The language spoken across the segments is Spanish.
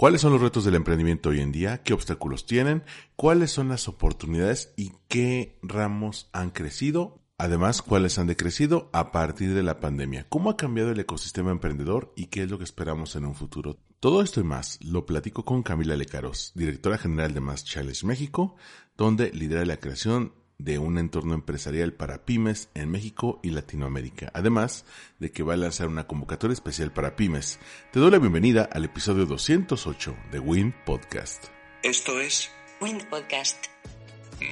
¿Cuáles son los retos del emprendimiento hoy en día? ¿Qué obstáculos tienen? ¿Cuáles son las oportunidades y qué ramos han crecido Además, ¿cuáles han decrecido a partir de la pandemia? ¿Cómo ha cambiado el ecosistema emprendedor y qué es lo que esperamos en un futuro? Todo esto y más lo platico con Camila Lecaros, directora general de Mass Challenge México, donde lidera la creación de un entorno empresarial para pymes en México y Latinoamérica, además de que va a lanzar una convocatoria especial para pymes. Te doy la bienvenida al episodio 208 de Win Podcast. Esto es Win Podcast.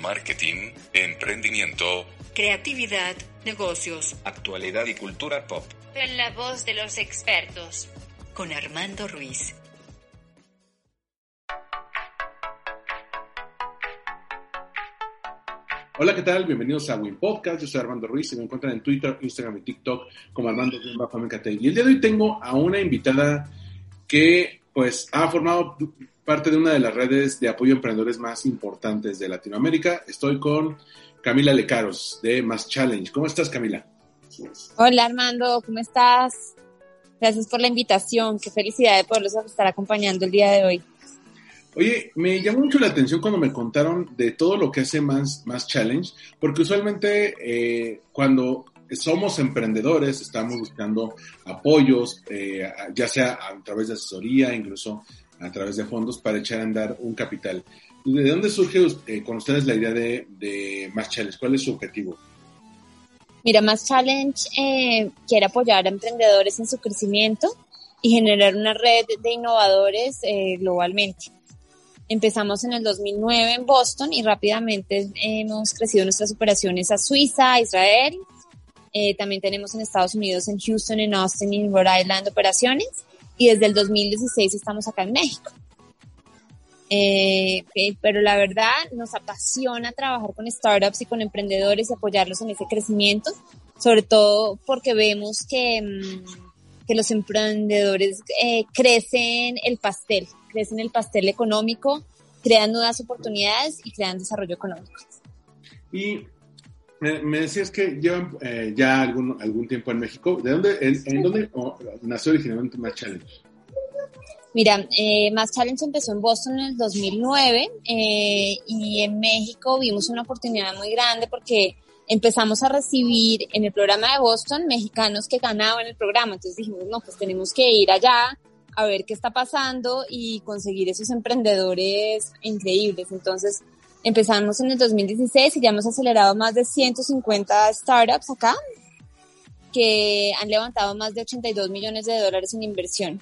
Marketing, emprendimiento, creatividad, negocios, actualidad y cultura pop. En la voz de los expertos. Con Armando Ruiz. Hola, ¿qué tal? Bienvenidos a Win Podcast. Yo soy Armando Ruiz y me encuentran en Twitter, Instagram y TikTok como Armando Y el día de hoy tengo a una invitada que pues ha formado parte de una de las redes de apoyo a emprendedores más importantes de Latinoamérica. Estoy con Camila Lecaros de Más Challenge. ¿Cómo estás, Camila? Hola, Armando, ¿cómo estás? Gracias por la invitación. Qué felicidad de poderlos estar acompañando el día de hoy. Oye, me llamó mucho la atención cuando me contaron de todo lo que hace Más, Más Challenge, porque usualmente eh, cuando somos emprendedores, estamos buscando apoyos, eh, ya sea a través de asesoría, incluso a través de fondos para echar a andar un capital. ¿De dónde surge eh, con ustedes la idea de, de Más Challenge? ¿Cuál es su objetivo? Mira, Más Challenge eh, quiere apoyar a emprendedores en su crecimiento y generar una red de innovadores eh, globalmente. Empezamos en el 2009 en Boston y rápidamente hemos crecido nuestras operaciones a Suiza, a Israel. también tenemos en Estados Unidos, en Houston, en Austin y en Rhode Island operaciones y desde el 2016 estamos acá en México. Eh, pero la verdad nos apasiona trabajar con startups y con emprendedores y apoyarlos en ese crecimiento, sobre todo porque vemos que, mm, que los emprendedores eh, crecen el pastel, crecen el pastel económico, crean nuevas oportunidades y crean desarrollo económico. Y me, decías que llevan eh, ya algún, algún tiempo en México. ¿De dónde, en, dónde nació originalmente Mass Challenge? Mira, eh, Mass Challenge empezó en Boston en el 2009 eh, y en México vimos una oportunidad muy grande porque empezamos a recibir en el programa de Boston mexicanos que ganaban el programa. Entonces dijimos, no, pues tenemos que ir allá a ver qué está pasando y conseguir esos emprendedores increíbles. Entonces Empezamos en el 2016 y ya hemos acelerado más de 150 startups acá que han levantado más de 82 millones de dólares en inversión.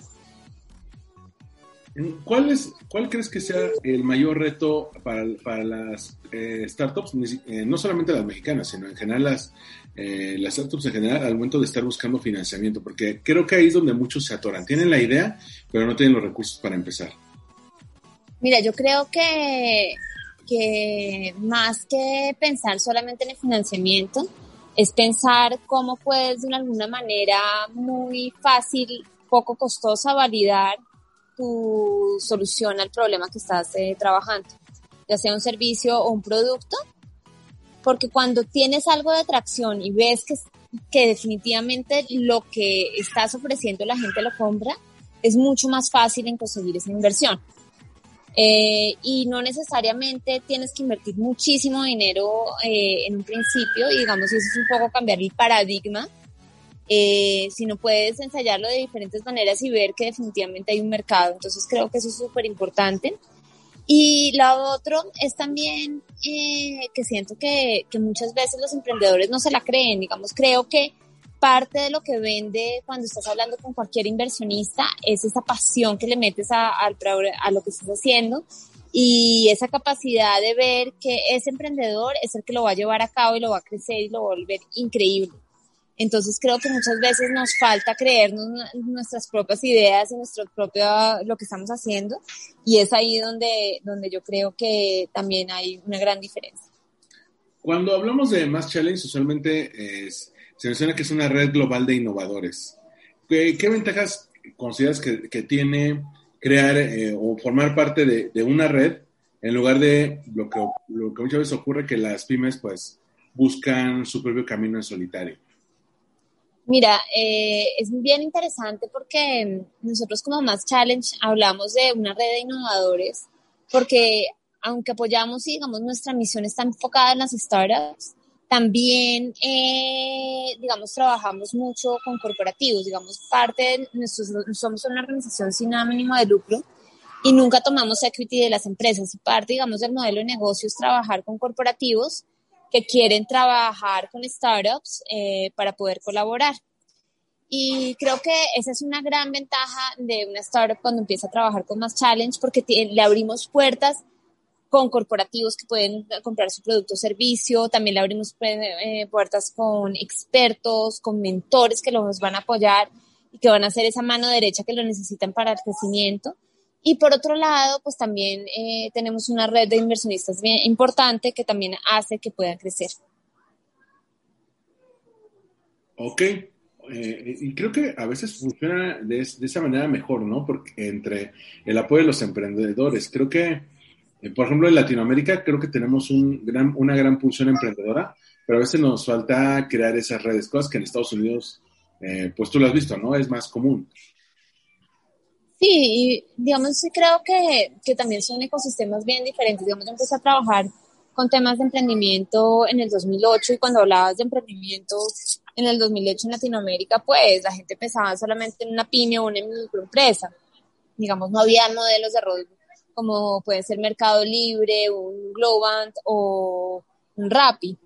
¿Cuál, es, ¿Cuál crees que sea el mayor reto para, para las eh, startups, eh, no solamente las mexicanas, sino en general las, eh, las startups en general al momento de estar buscando financiamiento? Porque creo que ahí es donde muchos se atoran. Tienen la idea, pero no tienen los recursos para empezar. Mira, yo creo que que más que pensar solamente en el financiamiento, es pensar cómo puedes de alguna manera muy fácil, poco costosa, validar tu solución al problema que estás eh, trabajando, ya sea un servicio o un producto, porque cuando tienes algo de atracción y ves que, definitivamente lo que estás ofreciendo la gente lo compra, es mucho más fácil en conseguir esa inversión. Eh, y no necesariamente tienes que invertir muchísimo dinero eh, en un principio, y digamos, eso es un poco cambiar el paradigma, eh, sino puedes ensayarlo de diferentes maneras y ver que definitivamente hay un mercado. Entonces creo que eso es súper importante. Y lo otro es también eh, que siento que, que muchas veces los emprendedores no se la creen, digamos, creo que parte de lo que vende cuando estás hablando con cualquier inversionista es esa pasión que le metes a, a, lo que estás haciendo y esa capacidad de ver que ese emprendedor es el que lo va a llevar a cabo y lo va a crecer y lo va a volver increíble. Entonces creo que muchas veces nos falta creernos nuestras propias ideas y nuestro propio lo que estamos haciendo y es ahí donde, donde yo creo que también hay una gran diferencia. Cuando hablamos de Mass Challenge, usualmente se menciona que es una red global de innovadores. ¿Qué, ventajas consideras que, tiene crear eh, o formar parte de, una red en lugar de lo que, lo que muchas veces ocurre que las pymes pues buscan su propio camino en solitario? Mira, eh, es bien interesante porque nosotros como Más Challenge hablamos de una red de innovadores porque aunque apoyamos y digamos nuestra misión está enfocada en las startups, también, eh, digamos, trabajamos mucho con corporativos, digamos, parte de nuestros, somos una organización sin ánimo de lucro y nunca tomamos equity de las empresas. Parte, digamos, del modelo de negocio es trabajar con corporativos que quieren trabajar con startups eh, para poder colaborar. Y creo que esa es una gran ventaja de una startup cuando empieza a trabajar con más challenge porque le abrimos puertas con corporativos que pueden comprar su producto o servicio, también le abrimos eh, puertas con expertos, con mentores que los van a apoyar y que van a hacer esa mano derecha que lo necesitan para el crecimiento. Y por otro lado, pues también eh, tenemos una red de inversionistas bien importante que también hace que puedan crecer. Ok, eh, y creo que a veces funciona de, esa manera mejor, ¿no? Porque entre el apoyo de los emprendedores, creo que, eh, por ejemplo, en Latinoamérica creo que tenemos un gran, una gran pulsión emprendedora, pero a veces nos falta crear esas redes, cosas que en Estados Unidos, pues tú lo has visto, ¿no? Es más común. Sí, y digamos, creo que, que también son ecosistemas bien diferentes. Digamos, yo empecé a trabajar con temas de emprendimiento en el 2008 y cuando hablabas de emprendimiento en el 2008 en Latinoamérica, pues la gente pensaba solamente en una pyme o una microempresa. Digamos, no había modelos de rol como puede ser Mercado Libre, un Globant o un Rappi.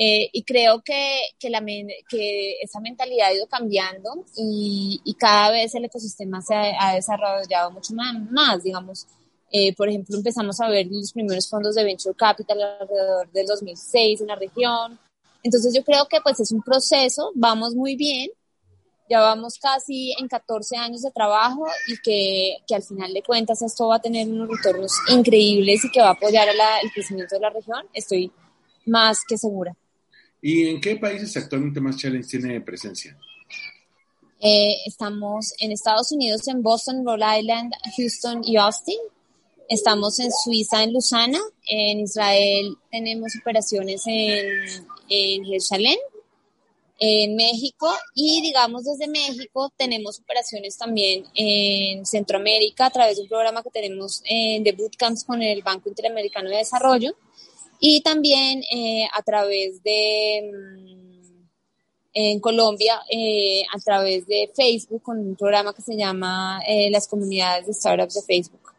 Eh, y creo que, que, la, que esa mentalidad ha ido cambiando y, cada vez el ecosistema se ha, desarrollado mucho más, más digamos. Eh, por ejemplo, empezamos a ver los primeros fondos de Venture Capital alrededor del 2006 en la región. Entonces yo creo que pues es un proceso, vamos muy bien, ya vamos casi en 14 años de trabajo y que, que al final de cuentas esto va a tener unos retornos increíbles y que va a apoyar el crecimiento de la región, estoy más que segura. ¿Y en qué países actualmente más Challenge tiene presencia? Eh, estamos en Estados Unidos, en Boston, Rhode Island, Houston y Austin. Estamos en Suiza, en Lusana. En Israel tenemos operaciones en, en Jerusalén, en México y digamos desde México tenemos operaciones también en Centroamérica a través de un programa que tenemos eh, de bootcamps con el Banco Interamericano de Desarrollo y también eh, a través de, mm, en Colombia, eh, a través de Facebook, con un programa que se llama eh, Las Comunidades de Startups de Facebook.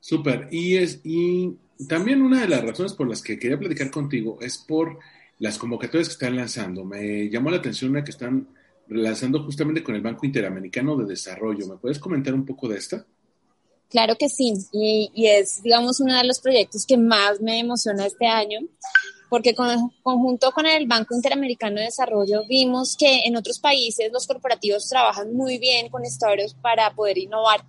Súper. Y, es, y también una de las razones por las que quería platicar contigo es por las convocatorias que están lanzando. Me llamó la atención una que están lanzando justamente con el Banco Interamericano de Desarrollo. ¿Me puedes comentar un poco de esta? Claro que sí, y, es, digamos, uno de los proyectos que más me emociona este año, porque con, conjunto con el Banco Interamericano de Desarrollo vimos que en otros países los corporativos trabajan muy bien con startups para poder innovar.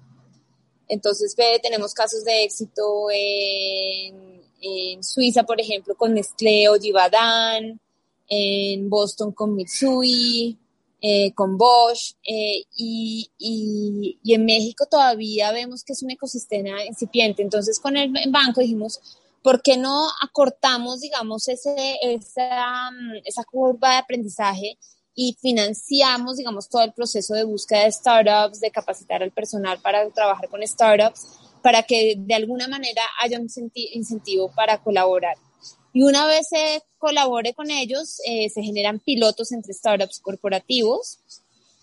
Entonces, ve, tenemos casos de éxito en, en Suiza, por ejemplo, con Nestlé o Givaudan, en Boston con Mitsui, eh, con Bosch eh, y, y, y, en México todavía vemos que es un ecosistema incipiente. Entonces con el banco dijimos, ¿por qué no acortamos, digamos, ese, esa, esa curva de aprendizaje y financiamos, digamos, todo el proceso de búsqueda de startups, de capacitar al personal para trabajar con startups, para que de alguna manera haya un incentivo para colaborar? Y una vez se colabore con ellos, eh, se generan pilotos entre startups corporativos,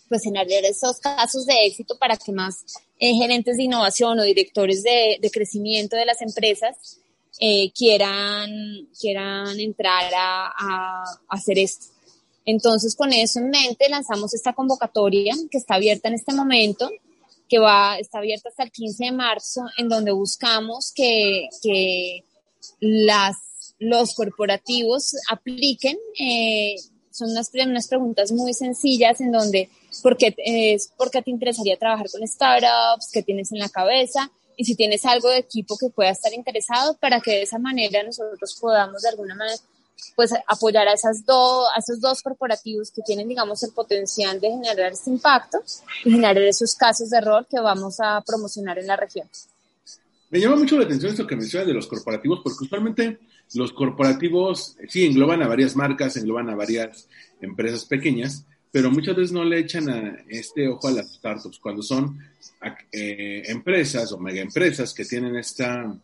pues generar esos casos de éxito para que más eh, gerentes de innovación o directores de, de crecimiento de las empresas eh, quieran, quieran entrar a, a, hacer esto. Entonces, con eso en mente, lanzamos esta convocatoria que está abierta en este momento, que va, está abierta hasta el 15 de marzo, en donde buscamos que, que las los corporativos apliquen. Eh, son unas, unas, preguntas muy sencillas en donde, ¿por qué, es, ¿por qué te interesaría trabajar con startups? ¿Qué tienes en la cabeza? Y si tienes algo de equipo que pueda estar interesado para que de esa manera nosotros podamos de alguna manera pues apoyar a esos dos corporativos que tienen, digamos, el potencial de generar ese impacto y generar esos casos de error que vamos a promocionar en la región. Me llama mucho la atención esto que mencionas de los corporativos, porque usualmente los corporativos sí engloban a varias marcas, engloban a varias empresas pequeñas, pero muchas veces no le echan este ojo a las startups cuando son eh, empresas o mega empresas que tienen esta,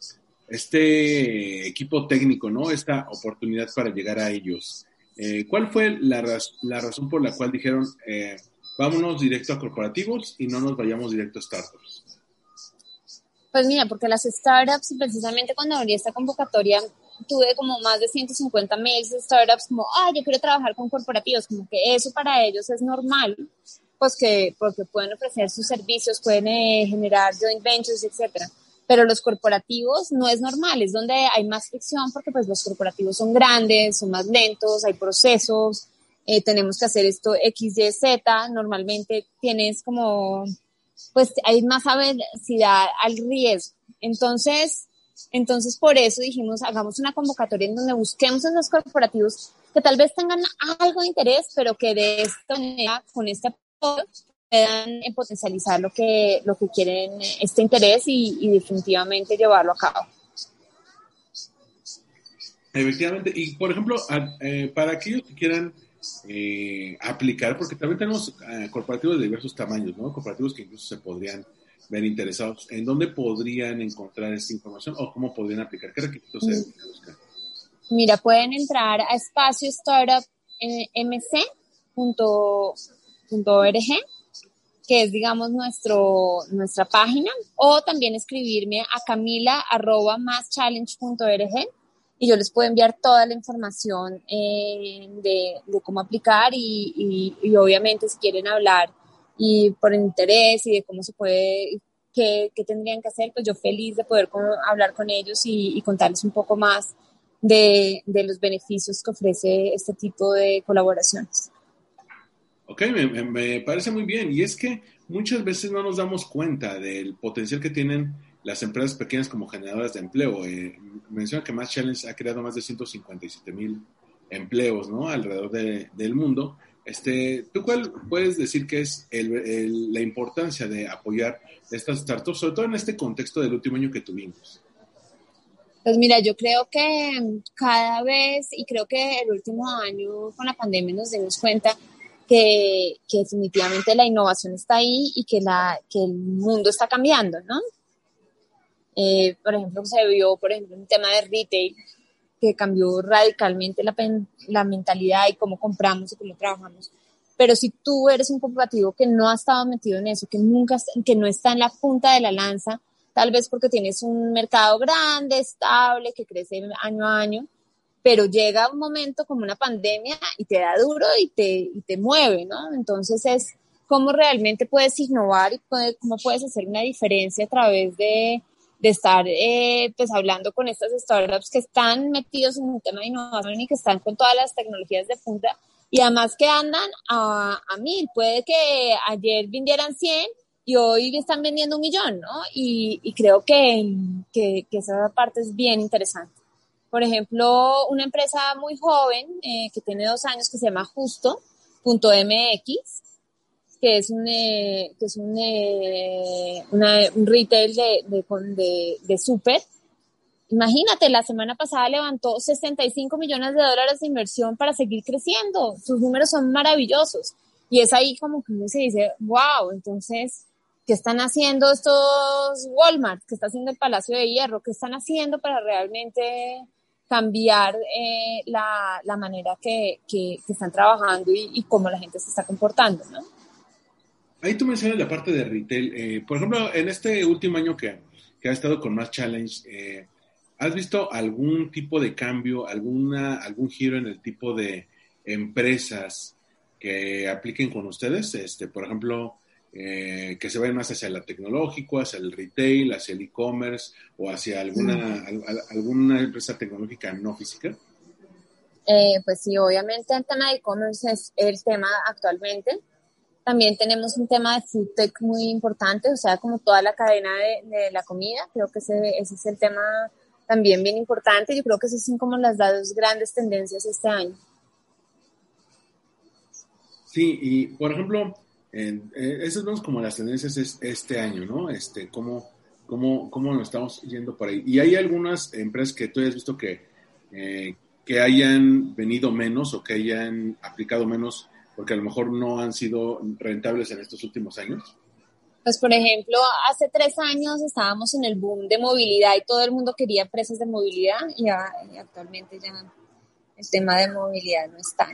este equipo técnico, ¿no? Esta oportunidad para llegar a ellos. Eh, ¿Cuál fue la, la, razón por la cual dijeron, eh, vámonos directo a corporativos y no nos vayamos directo a startups? Pues mira, porque las startups, precisamente cuando abrí esta convocatoria, tuve como más de 150 mails de startups como, ah, yo quiero trabajar con corporativos, como que eso para ellos es normal, pues que, porque pueden ofrecer sus servicios, pueden eh, generar joint ventures, etcétera. Pero los corporativos no es normal, es donde hay más fricción porque pues los corporativos son grandes, son más lentos, hay procesos, eh, tenemos que hacer esto X, Y, Z, normalmente tienes como pues hay más adversidad al riesgo. Entonces, entonces por eso dijimos, hagamos una convocatoria en donde busquemos esos corporativos que tal vez tengan algo de interés, pero que de esta manera, con este apoyo, puedan potencializar lo que, lo que quieren, este interés y, definitivamente llevarlo a cabo. Efectivamente, y por ejemplo, eh, para aquellos que quieran eh, aplicar, porque también tenemos eh, corporativos de diversos tamaños, ¿no? Corporativos que incluso se podrían ver interesados. ¿En dónde podrían encontrar esta información o cómo podrían aplicar? ¿Qué requisitos se mm. buscar? Mira, pueden entrar a espacio startup que es, digamos, nuestro, nuestra página, o también escribirme a camila arroba y yo les puedo enviar toda la información eh, de, cómo aplicar y, obviamente si quieren hablar y por interés y de cómo se puede, qué, tendrían que hacer, pues yo feliz de poder hablar con ellos y, contarles un poco más de, los beneficios que ofrece este tipo de colaboraciones. Ok, me, me parece muy bien y es que muchas veces no nos damos cuenta del potencial que tienen las empresas pequeñas como generadoras de empleo. Eh, menciona que Más Challenge ha creado más de 157 mil empleos ¿no? alrededor del mundo. Este, ¿Tú cuál puedes decir que es la importancia de apoyar estas startups, sobre todo en este contexto del último año que tuvimos? Pues mira, yo creo que cada vez, y creo que el último año con la pandemia nos dimos cuenta que, que definitivamente la innovación está ahí y que, la, que el mundo está cambiando, ¿no? Eh, por ejemplo, se vio, por ejemplo, un tema de retail que cambió radicalmente la, la mentalidad y cómo compramos y cómo trabajamos. Pero si tú eres un corporativo que no ha estado metido en eso, que nunca, que no está en la punta de la lanza, tal vez porque tienes un mercado grande, estable, que crece año a año, pero llega un momento como una pandemia y te da duro y te, y te mueve, ¿no? Entonces es cómo realmente puedes innovar y cómo puedes hacer una diferencia a través de, de estar eh, pues hablando con estas startups que están metidos en un tema de innovación y que están con todas las tecnologías de punta y además que andan a, a mil. Puede que ayer vendieran 100 y hoy están vendiendo un millón, ¿no? Y, y creo que, que, que, esa parte es bien interesante. Por ejemplo, una empresa muy joven eh, que tiene dos años que se llama Justo.mx que es un, eh, que es un, eh, un retail de, de, de, súper. Imagínate, la semana pasada levantó 65 millones de dólares de inversión para seguir creciendo. Sus números son maravillosos. Y es ahí como que uno se dice, wow, entonces, ¿qué están haciendo estos Walmart? ¿Qué está haciendo el Palacio de Hierro? ¿Qué están haciendo para realmente cambiar eh, la, la, manera que, que, están trabajando y, y, cómo la gente se está comportando, ¿no? Ahí tú mencionas la parte de retail. Eh, por ejemplo, en este último año que, que ha estado con más challenge, eh, ¿has visto algún tipo de cambio, alguna, algún giro en el tipo de empresas que apliquen con ustedes? Este, por ejemplo, eh, que se vayan más hacia lo tecnológico, hacia el retail, hacia el e-commerce o hacia alguna, alguna empresa tecnológica no física? Eh, pues sí, obviamente el tema de e-commerce es el tema actualmente. También tenemos un tema de food tech muy importante, o sea, como toda la cadena de, la comida. Creo que ese, ese, es el tema también bien importante. Yo creo que esas son como las dos grandes tendencias este año. Sí, y por ejemplo, en, eh, esas son como las tendencias es, este año, ¿no? Este, cómo, cómo, cómo nos estamos yendo por ahí. Y hay algunas empresas que tú has visto que, eh, que hayan venido menos o que hayan aplicado menos porque a lo mejor no han sido rentables en estos últimos años? Pues por ejemplo, hace tres años estábamos en el boom de movilidad y todo el mundo quería empresas de movilidad y, actualmente ya el tema de movilidad no está.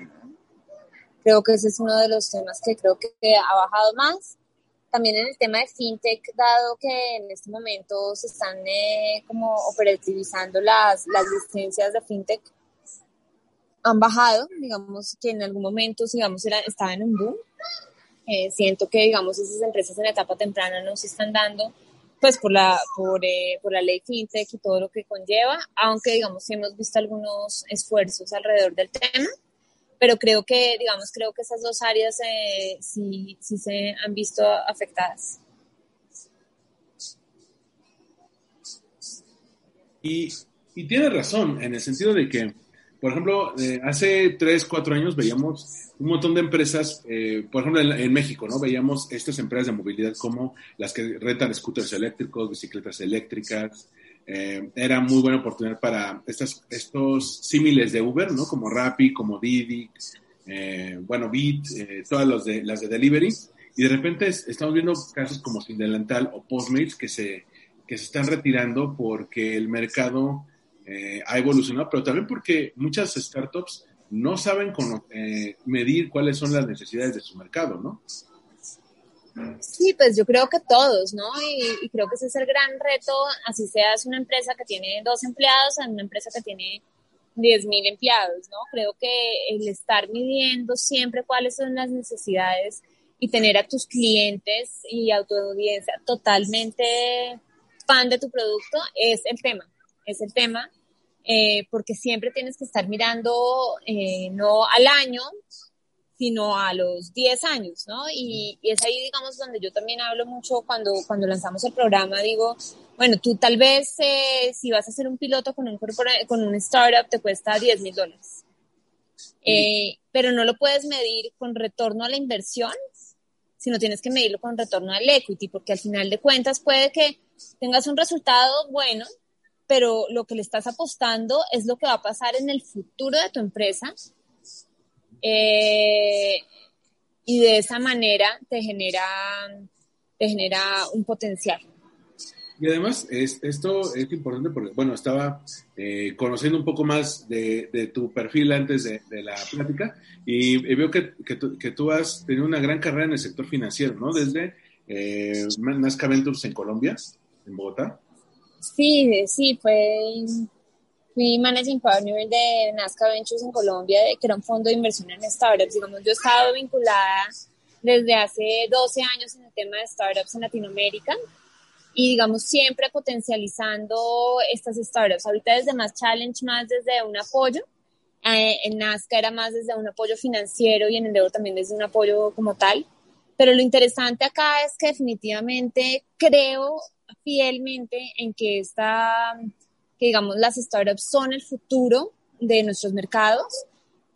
Creo que ese es uno de los temas que creo que ha bajado más. También en el tema de fintech, dado que en este momento se están eh, como operativizando las, las licencias de fintech, han bajado, digamos que en algún momento, digamos, era, estaban en un boom. Eh, siento que, digamos, esas empresas en etapa temprana no se están dando, pues por la, por, eh, por la ley FinTech y todo lo que conlleva, aunque, digamos, hemos visto algunos esfuerzos alrededor del tema, pero creo que, digamos, creo que esas dos áreas eh, sí, sí se han visto afectadas. Y, y tiene razón, en el sentido de que por ejemplo, eh, hace tres, cuatro años veíamos un montón de empresas, eh, por ejemplo, en, México, ¿no? Veíamos estas empresas de movilidad como las que rentan scooters eléctricos, bicicletas eléctricas. Eh, era muy buena oportunidad para estas, estos símiles de Uber, ¿no? Como Rappi, como Didi, bueno, Bit, todas los de, las de delivery. Y de repente estamos viendo casos como Sin Delantal o Postmates que se, que se están retirando porque el mercado eh, ha evolucionado, pero también porque muchas startups no saben eh, medir cuáles son las necesidades de su mercado, ¿no? Sí, pues yo creo que todos, ¿no? Y, creo que ese es el gran reto, así seas una empresa que tiene dos empleados a una empresa que tiene 10 mil empleados, ¿no? Creo que el estar midiendo siempre cuáles son las necesidades y tener a tus clientes y a tu audiencia totalmente fan de tu producto es el tema, es el tema eh, porque siempre tienes que estar mirando eh, no al año, sino a los 10 años, ¿no? Y, es ahí, digamos, donde yo también hablo mucho cuando, cuando lanzamos el programa, digo, bueno, tú tal vez eh, si vas a hacer un piloto con un, con un startup te cuesta 10 mil dólares, pero no lo puedes medir con retorno a la inversión, sino tienes que medirlo con retorno al equity, porque al final de cuentas puede que tengas un resultado bueno, pero lo que le estás apostando es lo que va a pasar en el futuro de tu empresa. Eh, y de esa manera te genera, te genera un potencial. Y además, es, esto es importante porque, bueno, estaba eh, conociendo un poco más de, tu perfil antes de, la plática y, veo que, que, tú, has tenido una gran carrera en el sector financiero, ¿no? Desde eh, Nazca Ventures en Colombia, en Bogotá, Sí, sí, fue, fui managing partner de Nazca Ventures en Colombia, que era un fondo de inversión en startups. Digamos, yo he estado vinculada desde hace 12 años en el tema de startups en Latinoamérica y digamos siempre potencializando estas startups. Ahorita desde más challenge, más desde un apoyo. Eh, en Nazca era más desde un apoyo financiero y en Endeavor también desde un apoyo como tal. Pero lo interesante acá es que definitivamente creo fielmente en que esta, que digamos, las startups son el futuro de nuestros mercados,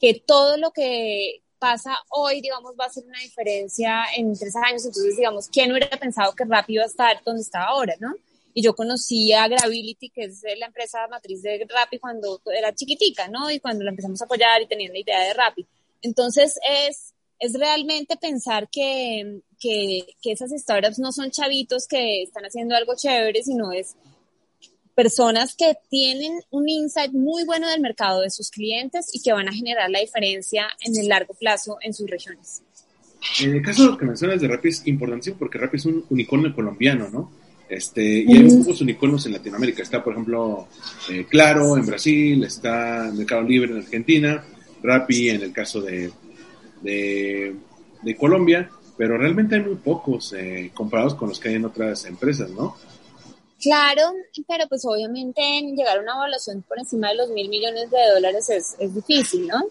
que todo lo que pasa hoy, digamos, va a ser una diferencia en tres años. Entonces, digamos, ¿quién hubiera pensado que Rappi iba a estar donde está ahora, no? Y yo conocí a Gravity, que es la empresa matriz de Rappi cuando era chiquitica, ¿no? Y cuando la empezamos a apoyar y tenían la idea de Rappi. Entonces, es, es realmente pensar que, que, que, esas startups no son chavitos que están haciendo algo chévere, sino es personas que tienen un insight muy bueno del mercado de sus clientes y que van a generar la diferencia en el largo plazo en sus regiones. En el caso de lo que mencionas de Rappi es importantísimo porque Rappi es un unicornio colombiano, ¿no? Este, y hay muchos unicornios en Latinoamérica. Está, por ejemplo, eh, Claro en Brasil, está Mercado Libre en Argentina, Rappi en el caso de, de, Colombia. pero realmente hay muy pocos eh, comparados con los que hay en otras empresas, ¿no? Claro, pero pues obviamente llegar a una evaluación por encima de los mil millones de dólares es, es difícil, ¿no?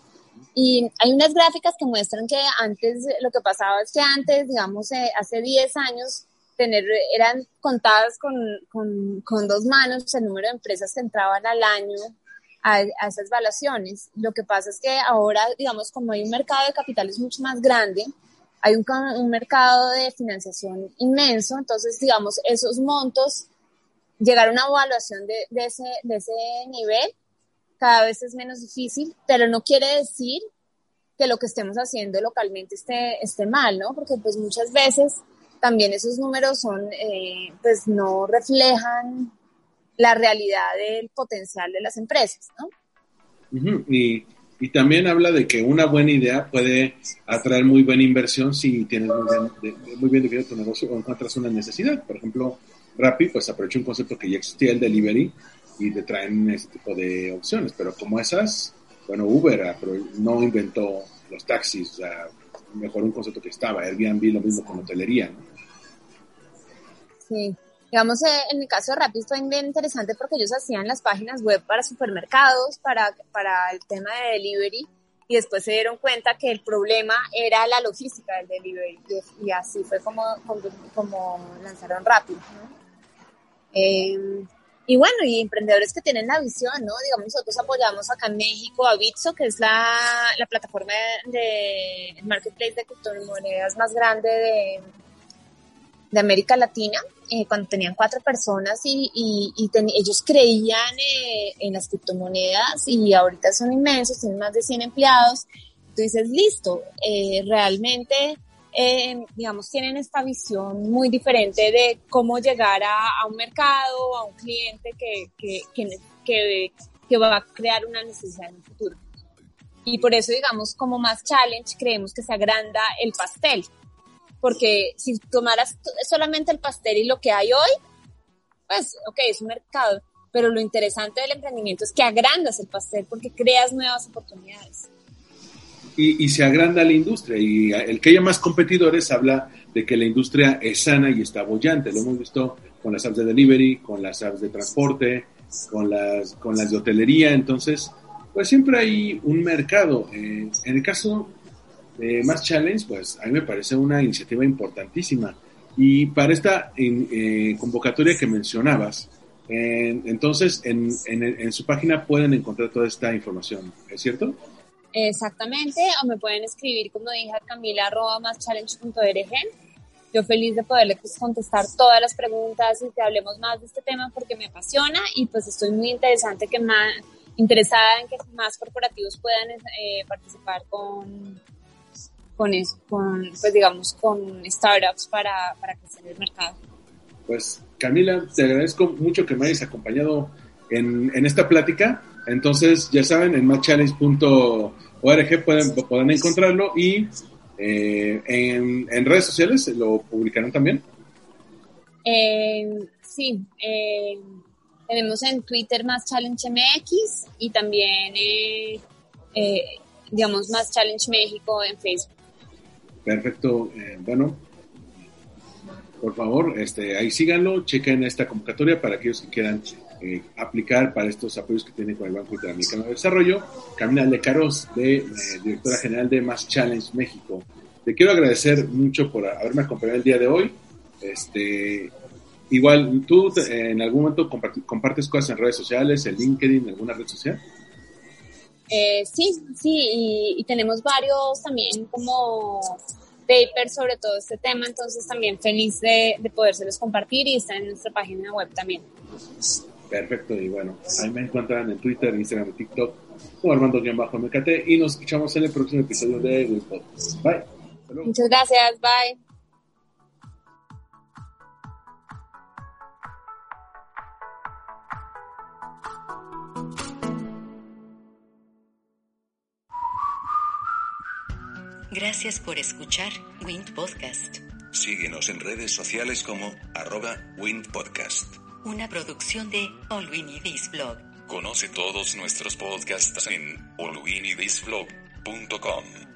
Y hay unas gráficas que muestran que antes, lo que pasaba es que antes, digamos, eh, hace 10 años, tener, eran contadas con, con, con, dos manos el número de empresas que entraban al año a, a, esas evaluaciones. Lo que pasa es que ahora, digamos, como hay un mercado de capitales mucho más grande, hay un, un mercado de financiación inmenso, entonces, digamos, esos montos, llegar a una evaluación de, de, ese, de ese nivel cada vez es menos difícil, pero no quiere decir que lo que estemos haciendo localmente esté, esté mal, ¿no? Porque pues muchas veces también esos números son, eh, pues no reflejan la realidad del potencial de las empresas, ¿no? y, y, también habla de que una buena idea puede atraer muy buena inversión si tienes muy bien, de, muy bien definido tu negocio o encuentras una necesidad. Por ejemplo, Rappi pues aprovechó un concepto que ya existía, el delivery, y te traen este tipo de opciones, pero como esas, bueno, Uber no inventó los taxis, o sea, mejor un concepto que estaba, Airbnb lo mismo con hotelería, ¿no? Sí, digamos, eh, en el caso de Rappi fue bien interesante porque ellos hacían las páginas web para supermercados, para, para el tema de delivery, y después se dieron cuenta que el problema era la logística del delivery, y, así fue como, como, lanzaron Rappi. Eh, y bueno, y emprendedores que tienen la visión, ¿no? Digamos, nosotros apoyamos acá en México a Bitso, que es la, la plataforma de, marketplace de criptomonedas más grande de, de América Latina, eh, cuando tenían cuatro personas y, y, y ellos creían eh, en las criptomonedas y ahorita son inmensos, tienen más de 100 empleados. Tú dices, listo, eh, realmente eh, digamos, tienen esta visión muy diferente de cómo llegar a, a un mercado, a un cliente que, que, que, que, va a crear una necesidad en el futuro. Y por eso, digamos, como más challenge, creemos que se agranda el pastel. Porque si tomaras solamente el pastel y lo que hay hoy, pues, ok, es un mercado. Pero lo interesante del emprendimiento es que agrandas el pastel porque creas nuevas oportunidades y, y, se agranda la industria. Y el que haya más competidores habla de que la industria es sana y está bollante. Lo hemos visto con las apps de delivery, con las apps de transporte, con las, con las de hotelería. Entonces, pues siempre hay un mercado. Eh, en el caso Más Challenge, pues a mí me parece una iniciativa importantísima. Y para esta eh, convocatoria que mencionabas, entonces en, en, en su página pueden encontrar toda esta información, ¿es cierto? Exactamente, o me pueden escribir, como dije, a camila Yo feliz de poderle pues, contestar todas las preguntas y que hablemos más de este tema porque me apasiona y pues estoy muy interesante que más, interesada en que más corporativos puedan eh, participar con, con eso, con, pues digamos, con startups para, para crecer el mercado. Pues Camila, te agradezco mucho que me hayas acompañado en, en esta plática. Entonces, ya saben, en matchchallenge.org pueden, pueden encontrarlo y eh, en, en, redes sociales lo publicarán también. Eh, sí, eh, tenemos en Twitter más Challenge MX y también, eh, eh, digamos, más Challenge México en Facebook. Perfecto. bueno, por favor, este, ahí síganlo, chequen esta convocatoria para aquellos que quieran eh, aplicar para estos apoyos que tiene con el Banco Interamericano de Desarrollo. Camila Lecaros, de, eh, directora general de Más Challenge México. Te quiero agradecer mucho por haberme acompañado el día de hoy. Este, igual, ¿tú en algún momento compartes cosas en redes sociales, en LinkedIn, en alguna red social? Eh, sí, sí, y, y tenemos varios también como papers sobre todo este tema, entonces también feliz de, de podérselos compartir y está en nuestra página web también. Perfecto, y bueno, ahí me encuentran en Twitter, Instagram y TikTok como Armando-MKT y nos escuchamos en el próximo episodio de Wipod. Bye. Muchas gracias, bye. Gracias por escuchar Wind Podcast. Síguenos en redes sociales como arroba Wind Podcast. Una producción de All We Need Is Blog. Conoce todos nuestros podcasts en allwinidisblog.com.